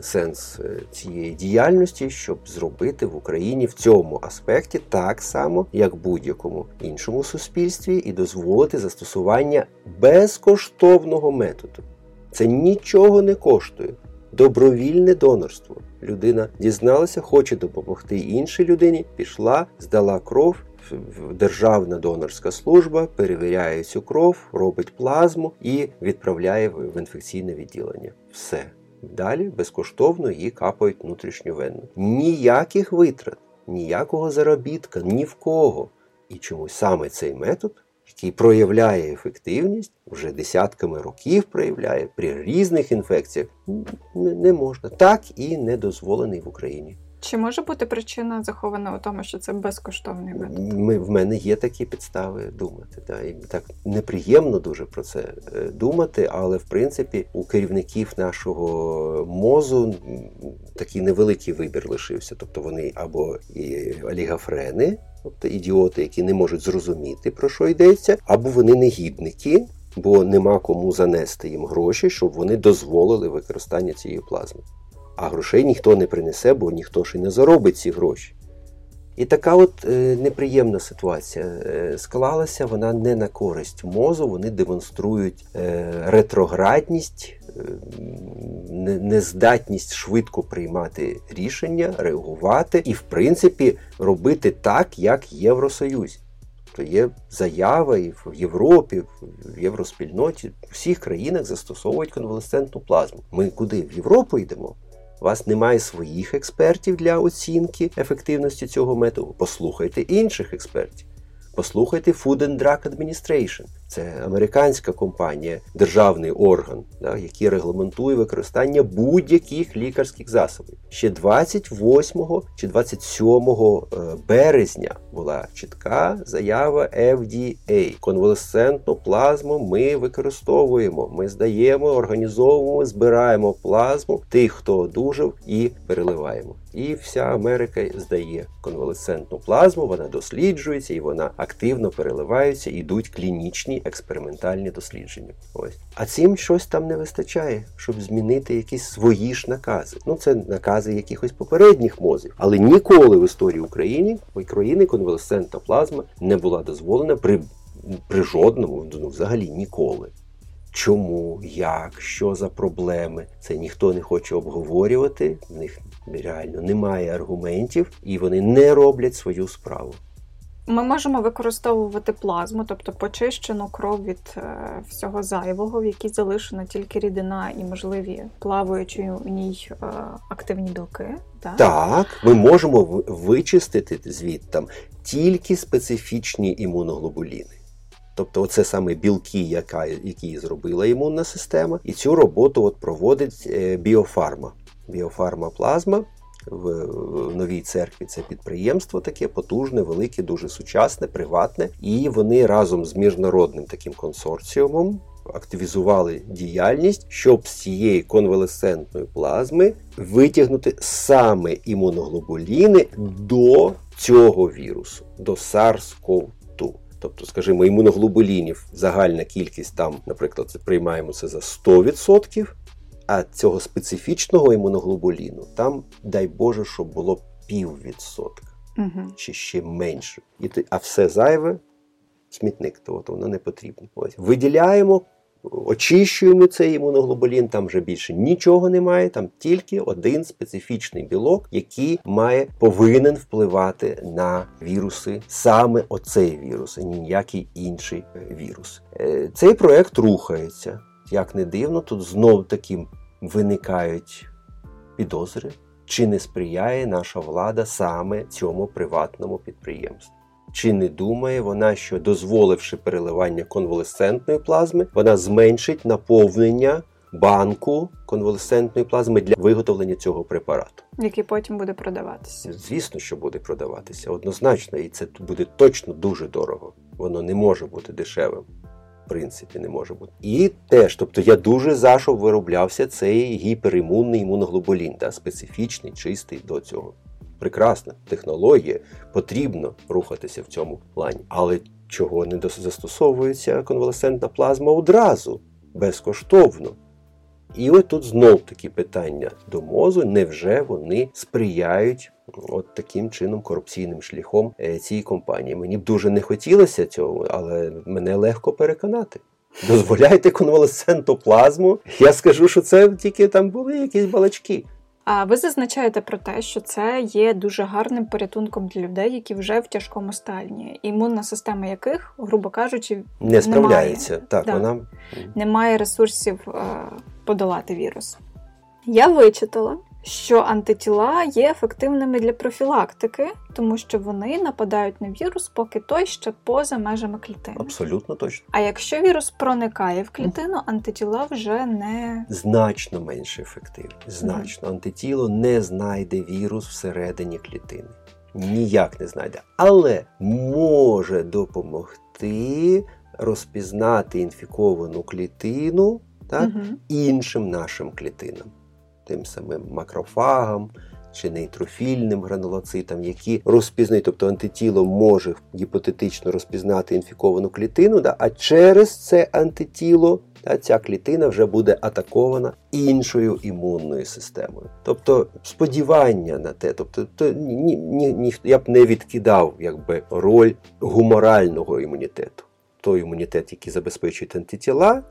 сенс е, цієї діяльності, щоб зробити в Україні в цьому аспекті так само, як в будь-якому іншому суспільстві, і дозволити застосування безкоштовного методу. Це нічого не коштує. Добровільне донорство. Людина дізналася, хоче допомогти іншій людині, пішла, здала кров державна донорська служба перевіряє цю кров, робить плазму і відправляє в інфекційне відділення. Все. Далі безкоштовно її капають внутрішньовенно. Ніяких витрат, ніякого заробітка, ні в кого. І чомусь саме цей метод, який проявляє ефективність, вже десятками років проявляє при різних інфекціях, не можна. Так і не дозволений в Україні. Чи може бути причина захована у тому, що це безкоштовний метод? Ми, В мене є такі підстави думати. Да. І так неприємно дуже про це е, думати, але в принципі у керівників нашого мозу такий невеликий вибір лишився. Тобто вони або і олігофрени, тобто ідіоти, які не можуть зрозуміти, про що йдеться, або вони негідники. Бо нема кому занести їм гроші, щоб вони дозволили використання цієї плазми а грошей ніхто не принесе, бо ніхто ж і не заробить ці гроші. І така от е, неприємна ситуація е, склалася, вона не на користь мозу, вони демонструють е, ретроградність, нездатність швидко приймати рішення, реагувати і, в принципі, робити так, як в Євросоюзі. Тобто є заява і в Європі, в євроспільноті, в всіх країнах застосовують конвалесцентну плазму. Ми куди? В Європу йдемо? У вас немає своїх експертів для оцінки ефективності цього методу. Послухайте інших експертів. Послухайте Food and Drug Administration. Це американська компанія, державний орган, да, який регламентує використання будь-яких лікарських засобів. Ще 28 чи 27 е, березня була чітка заява FDA. Конвалесцентну плазму ми використовуємо. Ми здаємо, організовуємо, збираємо плазму тих, хто одужав, і переливаємо. І вся Америка здає конвалесцентну плазму, вона досліджується і вона активно переливається, ідуть клінічні експериментальні дослідження. Ось. А цим щось там не вистачає, щоб змінити якісь свої ж накази. Ну, це накази якихось попередніх мозів. Але ніколи в історії України України конвалесцентна плазма не була дозволена при при жодному, ну взагалі ніколи. Чому, як, що за проблеми, це ніхто не хоче обговорювати. В них реально немає аргументів, і вони не роблять свою справу. Ми можемо використовувати плазму, тобто почищену кров від е, всього зайвого, в якій залишена тільки рідина і можливі плаваючі у ній е, активні білки. Так, так ми можемо вичистити звідти тільки специфічні імуноглобуліни. Тобто, це саме білки, яка, які зробила імунна система, і цю роботу от проводить е, біофарма. Біофарма плазма в новій церкві це підприємство таке потужне, велике, дуже сучасне, приватне. І вони разом з міжнародним таким консорціумом активізували діяльність, щоб з цієї конвалесцентної плазми витягнути саме імуноглобуліни до цього вірусу, до SARS-CoV-2. Тобто, скажімо, імуноглобулінів загальна кількість там, наприклад, приймаємо це за 100%, а цього специфічного імуноглобуліну там, дай Боже, щоб було піввідсотка угу. чи ще менше. І, А все зайве смітник, то от воно не потрібно. Ось виділяємо. Очищуємо цей імуноглобулін, там вже більше нічого немає, там тільки один специфічний білок, який має повинен впливати на віруси, саме оцей вірус, а ніякий інший вірус. Е, цей проект рухається. Як не дивно, тут знов таки виникають підозри, чи не сприяє наша влада саме цьому приватному підприємству. Чи не думає вона, що дозволивши переливання конвалесцентної плазми, вона зменшить наповнення банку конвалесцентної плазми для виготовлення цього препарату, який потім буде продаватися? Звісно, що буде продаватися однозначно, і це буде точно дуже дорого. Воно не може бути дешевим принципі не може бути. І теж, тобто я дуже за що вироблявся цей гіперімунний імуноглобулін, да, специфічний, чистий до цього. Прекрасна технологія, потрібно рухатися в цьому плані. Але чого не застосовується конвалесцентна плазма одразу, безкоштовно? І от тут знов такі питання до мозу, невже вони сприяють от таким чином корупційним шляхом цієї компанії? Мені б дуже не хотілося цього, але мене легко переконати. Дозволяйте конвалесцентоплазму, я скажу, що це тільки там були якісь балачки. А ви зазначаєте про те, що це є дуже гарним порятунком для людей, які вже в тяжкому стані, імунна система яких, грубо кажучи, не справляється. Немає, так, да, вона немає ресурсів е, подолати вірус. Я вичитала, що антитіла є ефективними для профілактики, тому що вони нападають на вірус, поки той ще поза межами клітини. Абсолютно точно. А якщо вірус проникає в клітину, антитіла вже не значно менш ефективні. Значно mm. антитіло не знайде вірус всередині клітини. Ніяк не знайде, але може допомогти розпізнати інфіковану клітину так, угу. іншим нашим клітинам тим самим макрофагам чи нейтрофільним гранулоцитам, які розпізнають, тобто антитіло може гіпотетично розпізнати інфіковану клітину, да, а через це антитіло та ця клітина вже буде атакована іншою імунною системою. Тобто сподівання на те, тобто то, ні, ні, ні, я б не відкидав якби роль гуморального імунітету. Той імунітет, який забезпечує антитіла,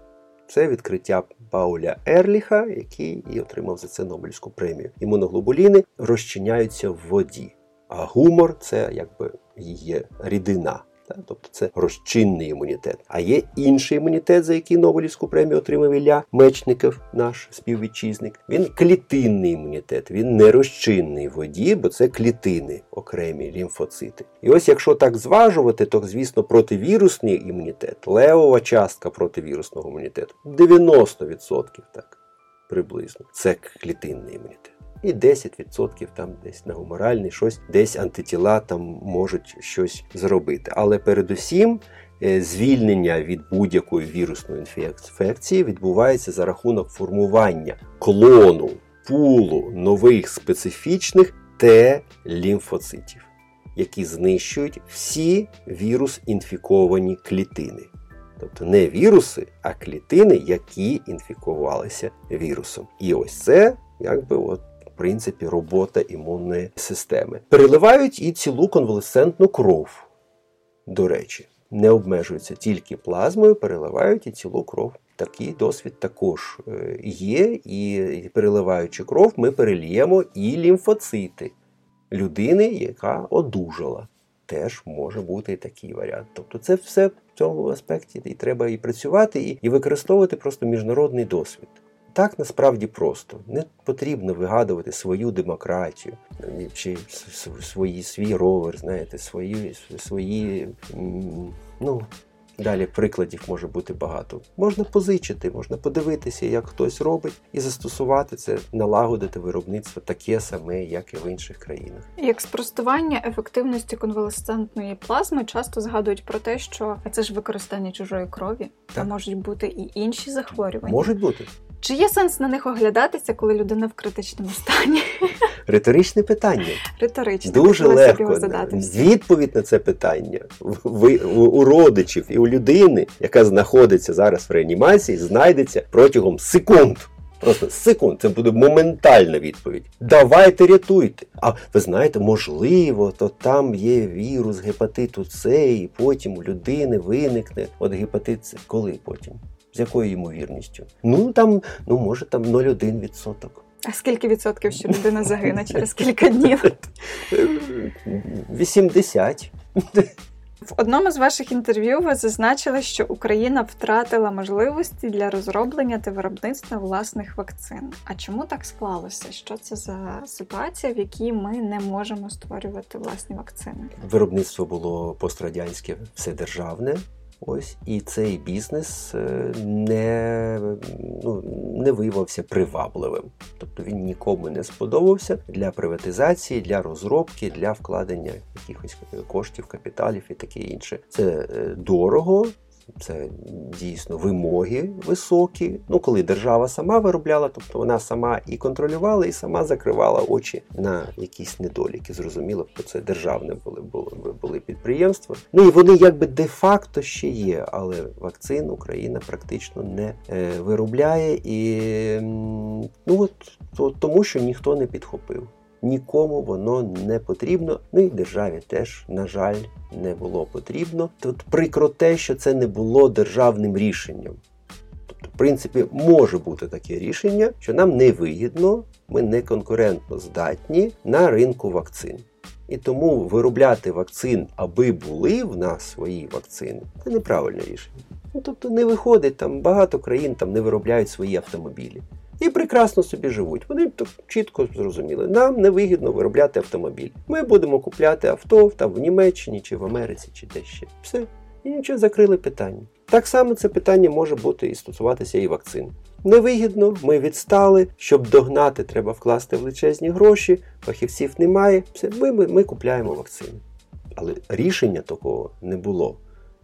це відкриття Пауля Ерліха, який і отримав за це Нобелівську премію. Імуноглобуліни розчиняються в воді, а гумор це якби її рідина. Тобто це розчинний імунітет. А є інший імунітет, за який Нобелівську премію отримав Ілля Мечников, наш співвітчизник. Він клітинний імунітет, він не розчинний в воді, бо це клітини, окремі лімфоцити. І ось якщо так зважувати, то звісно противірусний імунітет, левова частка противірусного імунітету 90% так приблизно. Це клітинний імунітет і 10% там десь на гуморальний щось, десь антитіла там можуть щось зробити. Але передусім е, звільнення від будь-якої вірусної інфекції відбувається за рахунок формування клону, пулу нових специфічних Т-лімфоцитів, які знищують всі вірус-інфіковані клітини. Тобто не віруси, а клітини, які інфікувалися вірусом. І ось це якби от принципі робота імунної системи. Переливають і цілу конвалесцентну кров. До речі, не обмежуються тільки плазмою, переливають і цілу кров. Такий досвід також е, є, і переливаючи кров, ми переліємо і лімфоцити людини, яка одужала. Теж може бути такий варіант. Тобто, це все в цьому аспекті і треба і працювати, і використовувати просто міжнародний досвід. Так насправді просто не потрібно вигадувати свою демократію, чи свої свій ровер, знаєте, свої свої ну Далі прикладів може бути багато. Можна позичити, можна подивитися, як хтось робить, і застосувати це, налагодити виробництво таке саме, як і в інших країнах. Як спростування ефективності конвалесцентної плазми часто згадують про те, що це ж використання чужої крові, так. а можуть бути і інші захворювання. Можуть бути. Чи є сенс на них оглядатися, коли людина в критичному стані? Риторичне питання. Риторичне. Дуже легко. задати. Відповідь на це питання ви, у родичів і у людини, яка знаходиться зараз в реанімації, знайдеться протягом секунд. Просто секунд, це буде моментальна відповідь. Давайте рятуйте. А ви знаєте, можливо, то там є вірус гепатиту С, і потім у людини виникне от гепатит С. Коли потім? З якою ймовірністю? Ну там, ну може там 0,1 відсоток. А скільки відсотків, що людина загине через кілька днів? 80. В одному з ваших інтерв'ю ви зазначили, що Україна втратила можливості для розроблення та виробництва власних вакцин. А чому так склалося? Що це за ситуація, в якій ми не можемо створювати власні вакцини? Виробництво було пострадянське, все державне. Ось і цей бізнес е, не ну, не виявився привабливим. Тобто він нікому не сподобався для приватизації, для розробки, для вкладення якихось коштів, капіталів і таке інше. Це е, дорого, це дійсно вимоги високі. Ну, коли держава сама виробляла, тобто вона сама і контролювала, і сама закривала очі на якісь недоліки. Зрозуміло, що це державне були, були, були підприємства. Ну і вони якби де-факто ще є, але вакцин Україна практично не е, виробляє і ну от то, тому, що ніхто не підхопив нікому воно не потрібно. Ну і державі теж, на жаль, не було потрібно. Тут прикро те, що це не було державним рішенням. Тобто, в принципі, може бути таке рішення, що нам не вигідно, ми не конкурентно здатні на ринку вакцин. І тому виробляти вакцин, аби були в нас свої вакцини, це неправильне рішення. Ну, Тобто не виходить там багато країн там не виробляють свої автомобілі і прекрасно собі живуть. Вони чітко зрозуміли, нам не вигідно виробляти автомобіль. Ми будемо купляти авто там в Німеччині чи в Америці, чи де ще. Все. І нічого закрили питання. Так само це питання може бути і стосуватися і вакцин. Невигідно, ми відстали. Щоб догнати, треба вкласти величезні гроші, фахівців немає. Все, ми, ми, ми купляємо вакцини. Але рішення такого не було.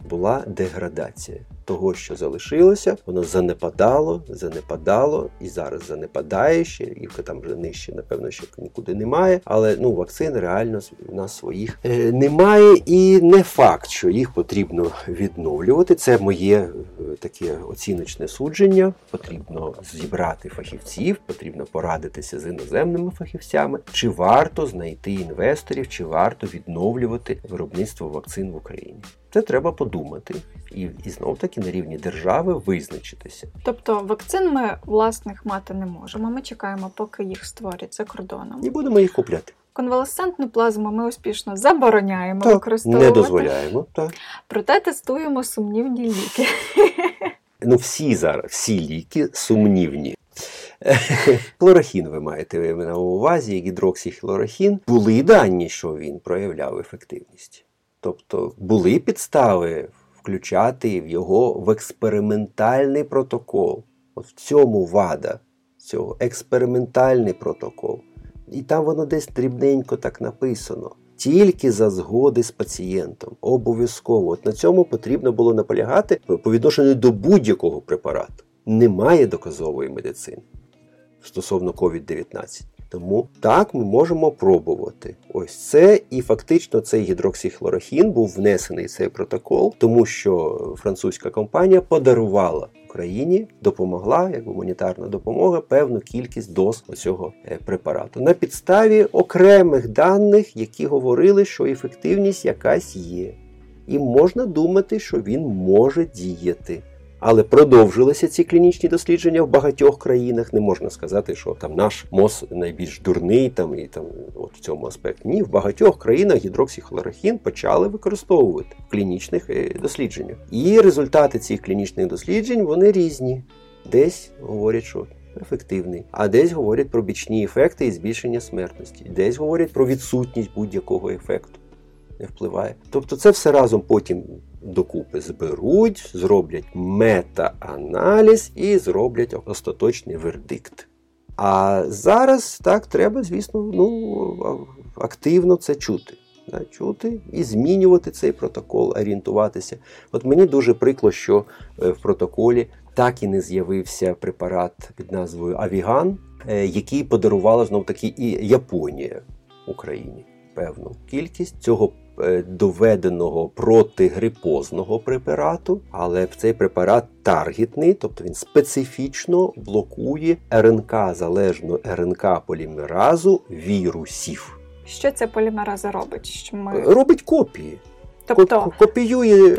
Була деградація того, що залишилося, воно занепадало, занепадало і зараз занепадає ще, і там вже нижче, напевно, ще нікуди немає. Але ну вакцин реально в нас своїх е, немає, і не факт, що їх потрібно відновлювати. Це моє е, таке оціночне судження. Потрібно зібрати фахівців, потрібно порадитися з іноземними фахівцями, чи варто знайти інвесторів, чи варто відновлювати виробництво вакцин в Україні. Це треба подумати і і знов таки на рівні держави визначитися. Тобто вакцин ми власних мати не можемо. Ми чекаємо, поки їх створять за кордоном. І будемо їх купляти. Конвалесцентну плазму ми успішно забороняємо так, використовувати. Не дозволяємо. так. Проте тестуємо сумнівні ліки. Ну, всі зараз, всі ліки сумнівні. Хлорохін ви маєте на увазі, гідроксихлорохін. Були дані, що він проявляв ефективність. Тобто були підстави включати його в експериментальний протокол. От в цьому вада цього експериментальний протокол. І там воно десь дрібненько так написано. Тільки за згоди з пацієнтом. Обов'язково. От на цьому потрібно було наполягати по відношенню до будь-якого препарату. Немає доказової медицини стосовно COVID-19. Тому так ми можемо пробувати. Ось це, і фактично цей гідроксихлорохін був внесений в цей протокол, тому що французька компанія подарувала Україні, допомогла як гуманітарна допомога певну кількість доз цього е, препарату на підставі окремих даних, які говорили, що ефективність якась є. і можна думати, що він може діяти. Але продовжилися ці клінічні дослідження в багатьох країнах. Не можна сказати, що там наш МОЗ найбільш дурний там і там от в цьому аспекті. Ні, в багатьох країнах гідроксихлорохін почали використовувати в клінічних е, дослідженнях. І результати цих клінічних досліджень вони різні. Десь говорять, що ефективний, а десь говорять про бічні ефекти і збільшення смертності, десь говорять про відсутність будь-якого ефекту. Не впливає. Тобто це все разом потім докупи зберуть, зроблять мета-аналіз і зроблять остаточний вердикт. А зараз так треба, звісно, ну, активно це чути. Да, чути і змінювати цей протокол, орієнтуватися. От мені дуже прикло, що е, в протоколі так і не з'явився препарат під назвою Авіган, е, який подарувала знов таки і Японія Україні певну кількість цього доведеного протигрипозного препарату, але цей препарат таргетний, тобто він специфічно блокує РНК залежну РНК полімеразу вірусів. Що ця полімераза робить? Що ми... Робить копії. Тобто копіює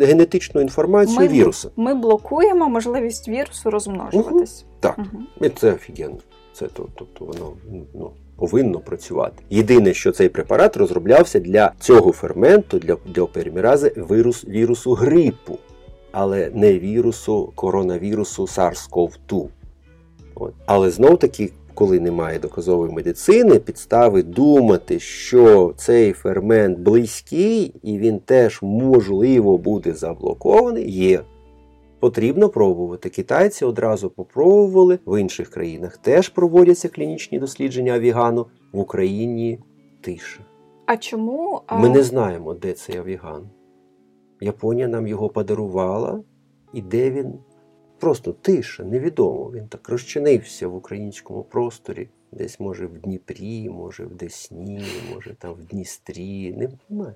е, генетичну інформацію ми, віруса. Ми блокуємо можливість вірусу розмножуватись. Угу. Так, угу. і це офігенно. Це тобто воно ну повинно працювати. Єдине, що цей препарат розроблявся для цього ферменту, для для перемірази вірус, вірусу грипу, але не вірусу коронавірусу SARS-CoV-2. От. Але знов таки. Коли немає доказової медицини, підстави думати, що цей фермент близький і він теж можливо буде заблокований, є. Потрібно пробувати. Китайці одразу попробували, в інших країнах теж проводяться клінічні дослідження авігану, в Україні тиша. А чому ми не знаємо, де цей авіган? Японія нам його подарувала, і де він просто тиша, невідомо. Він так розчинився в українському просторі. Десь, може, в Дніпрі, може, в Десні, може там в Дністрі. Немає.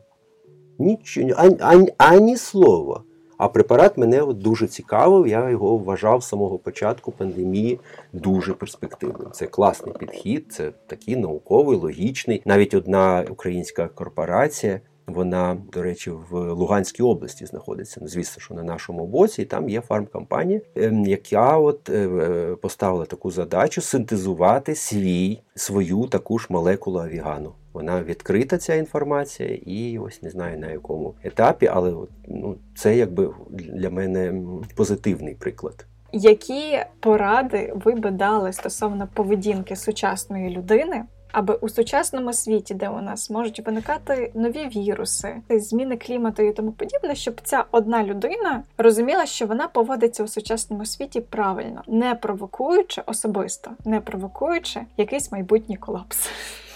Нічого, ані, ані, ані слова. А препарат мене дуже цікавив. Я його вважав з самого початку пандемії дуже перспективним. Це класний підхід, це такий науковий, логічний. Навіть одна українська корпорація. Вона, до речі, в Луганській області знаходиться. Ну, звісно, що на нашому боці, і там є фармкомпанія, ем, яка от е, е, поставила таку задачу синтезувати свій свою таку ж молекулу авігану. Вона відкрита ця інформація, і ось не знаю на якому етапі, але ну, це якби для мене позитивний приклад. Які поради ви би дали стосовно поведінки сучасної людини? Аби у сучасному світі, де у нас можуть виникати нові віруси, зміни клімату і тому подібне, щоб ця одна людина розуміла, що вона поводиться у сучасному світі правильно, не провокуючи особисто, не провокуючи якийсь майбутній колапс.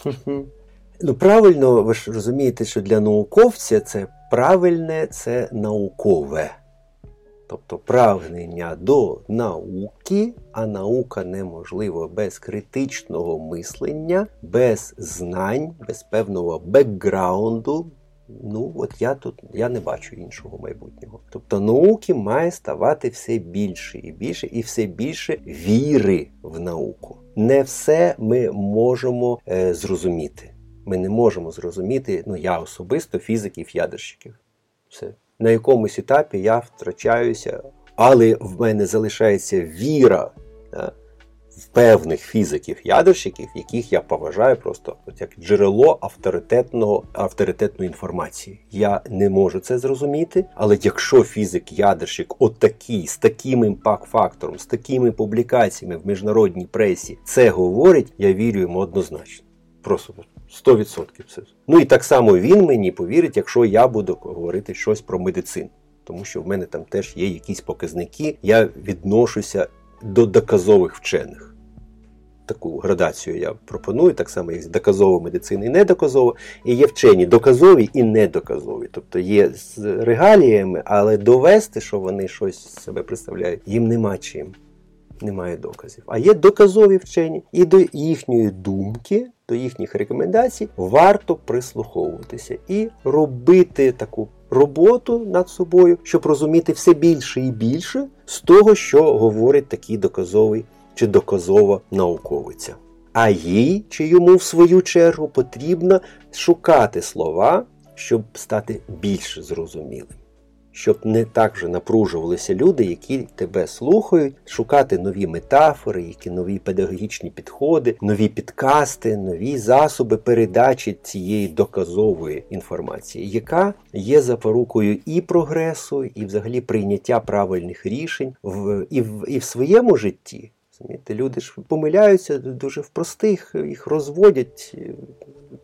Ну, правильно, ви ж розумієте, що для науковця це правильне, це наукове. Тобто прагнення до науки, а наука неможлива без критичного мислення, без знань, без певного бекграунду. Ну, от я тут я не бачу іншого майбутнього. Тобто науки має ставати все більше і більше, і все більше віри в науку. Не все ми можемо е, зрозуміти. Ми не можемо зрозуміти, ну я особисто фізиків, ядерщиків. Все на якомусь етапі я втрачаюся, але в мене залишається віра в певних фізиків-ядерщиків, яких я поважаю просто от як джерело авторитетного, авторитетної інформації. Я не можу це зрозуміти, але якщо фізик-ядерщик отакий, з таким імпакт-фактором, з такими публікаціями в міжнародній пресі це говорить, я вірю йому однозначно. Просто 100% все. Ну і так само він мені повірить, якщо я буду говорити щось про медицину. Тому що в мене там теж є якісь показники, я відношуся до доказових вчених. Таку градацію я пропоную, так само, як з доказової медицини і недоказово. І є вчені доказові і недоказові. Тобто є з регаліями, але довести, що вони щось себе представляють, їм нема чим. Немає доказів. А є доказові вчені, і до їхньої думки до їхніх рекомендацій варто прислуховуватися і робити таку роботу над собою, щоб розуміти все більше і більше з того, що говорить такий доказовий чи доказова науковиця. А їй чи йому, в свою чергу, потрібно шукати слова, щоб стати більш зрозумілим щоб не так вже напружувалися люди, які тебе слухають, шукати нові метафори, які нові педагогічні підходи, нові підкасти, нові засоби передачі цієї доказової інформації, яка є запорукою і прогресу, і взагалі прийняття правильних рішень в і в і в своєму житті. Люди ж помиляються дуже в простих, їх розводять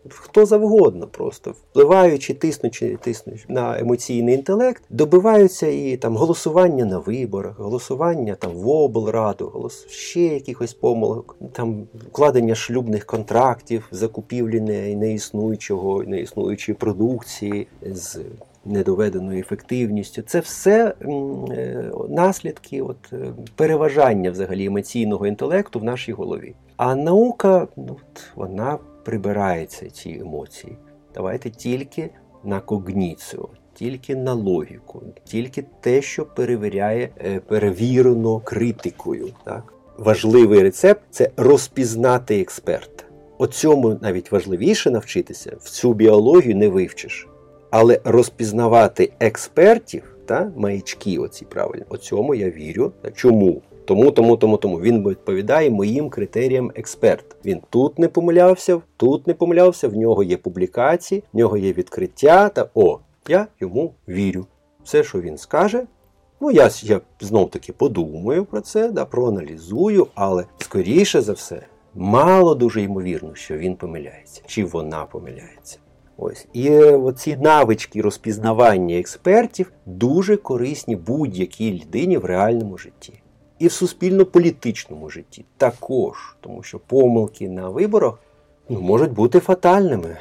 хто завгодно, просто. Впливаючи, тиснучи, тиснучи на емоційний інтелект, добиваються і там голосування на виборах, голосування там в облраду, голос ще якихось помилок, там вкладення шлюбних контрактів, закупівлі неіснуючого, неіснуючої продукції з недоведеною ефективністю. Це все е, наслідки от, е, переважання взагалі емоційного інтелекту в нашій голові. А наука, ну, вона прибирається ці емоції. Давайте тільки на когніцію, тільки на логіку, тільки те, що перевіряє е, перевірено критикою. Так? Важливий рецепт це розпізнати експерта. О цьому навіть важливіше навчитися, в цю біологію не вивчиш. Але розпізнавати експертів та маячки, оці правильно, о цьому я вірю. Чому? Тому, тому, тому, тому він відповідає моїм критеріям експерт. Він тут не помилявся, тут не помилявся, в нього є публікації, в нього є відкриття. Та о, я йому вірю. Все, що він скаже. Ну, я я знов таки подумаю про це, да, проаналізую, але скоріше за все, мало дуже ймовірно, що він помиляється, чи вона помиляється. Ось і оці навички розпізнавання експертів дуже корисні будь-якій людині в реальному житті і в суспільно-політичному житті також, тому що помилки на виборах ну, можуть бути фатальними.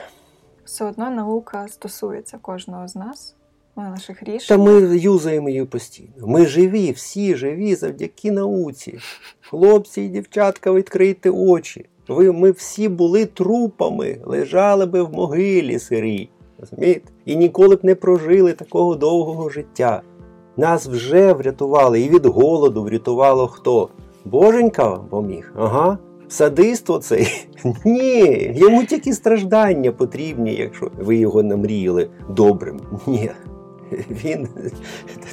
Все одно наука стосується кожного з нас, наших рішень. Та ми юзаємо її постійно. Ми живі, всі живі завдяки науці. Хлопці і дівчатка, відкрийте очі. Ви, Ми всі були трупами, лежали би в могилі сирій. розумієте? І ніколи б не прожили такого довгого життя. Нас вже врятували і від голоду врятувало хто? Боженька поміг? Ага. Садиство цей? Ні, йому тільки страждання потрібні, якщо ви його намріяли добрим. Ні. Він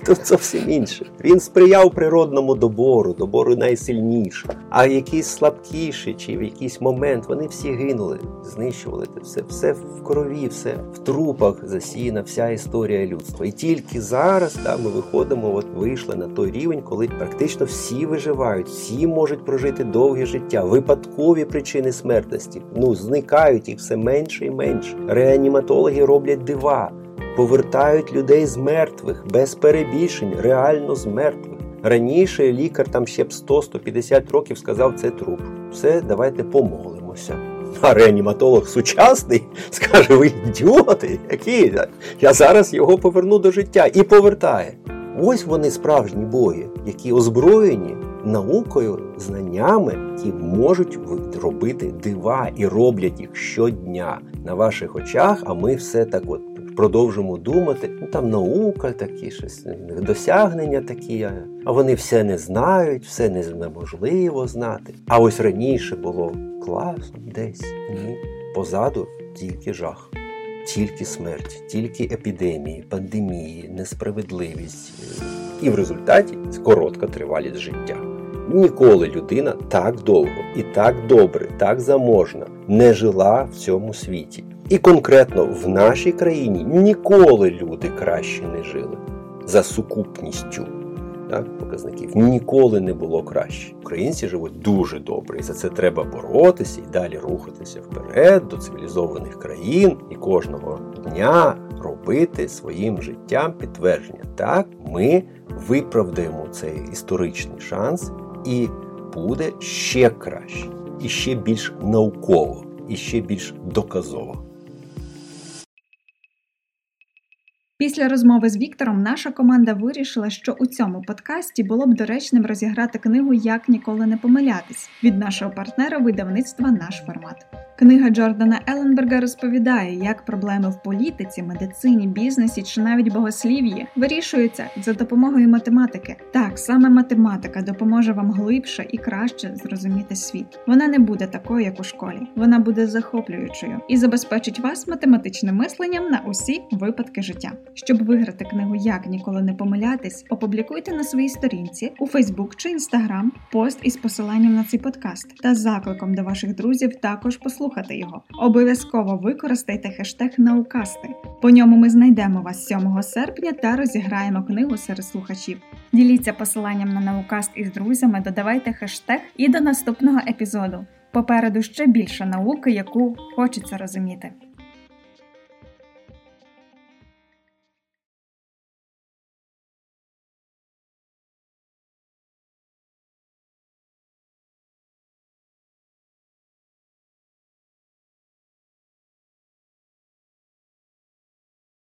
тут зовсім інше. Він сприяв природному добору, добору найсильніших. А якісь слабкіші, чи в якийсь момент вони всі гинули, знищували це все, все в крові, все в трупах засіяна вся історія людства. І тільки зараз да, ми виходимо, от вийшли на той рівень, коли практично всі виживають, всі можуть прожити довге життя, випадкові причини смертності. Ну зникають їх все менше і менше. Реаніматологи роблять дива повертають людей з мертвих, без перебільшень, реально з мертвих. Раніше лікар там ще б 100-150 років сказав, це труп. Все, давайте помолимося. А реаніматолог сучасний скаже: ви ідіоти, які я зараз його поверну до життя і повертає. Ось вони справжні боги, які озброєні наукою, знаннями, які можуть робити дива і роблять їх щодня на ваших очах. А ми все так от продовжимо думати, ну там наука такі, щось досягнення такі, а вони все не знають, все неможливо знати. А ось раніше було класно, десь ні. Позаду тільки жах, тільки смерть, тільки епідемії, пандемії, несправедливість. І в результаті коротка тривалість життя. Ніколи людина так довго і так добре, так заможна не жила в цьому світі. І конкретно в нашій країні ніколи люди краще не жили за сукупністю так, показників. Ніколи не було краще. Українці живуть дуже добре, і за це треба боротися і далі рухатися вперед до цивілізованих країн і кожного дня робити своїм життям підтвердження. Так, ми виправдаємо цей історичний шанс, і буде ще краще, і ще більш науково, і ще більш доказово. Після розмови з Віктором наша команда вирішила, що у цьому подкасті було б доречним розіграти книгу Як ніколи не помилятись від нашого партнера видавництва Наш формат. Книга Джордана Еленберга розповідає, як проблеми в політиці, медицині, бізнесі чи навіть богослів'ї вирішуються за допомогою математики. Так, саме математика допоможе вам глибше і краще зрозуміти світ. Вона не буде такою, як у школі. Вона буде захоплюючою і забезпечить вас математичним мисленням на усі випадки життя. Щоб виграти книгу Як ніколи не помилятись, опублікуйте на своїй сторінці у Facebook чи Instagram пост із посиланням на цей подкаст та закликом до ваших друзів також послухати його. Обов'язково використайте хештег наукасти. По ньому ми знайдемо вас 7 серпня та розіграємо книгу серед слухачів. Діліться посиланням на наукаст із друзями, додавайте хештег і до наступного епізоду. Попереду ще більше науки, яку хочеться розуміти.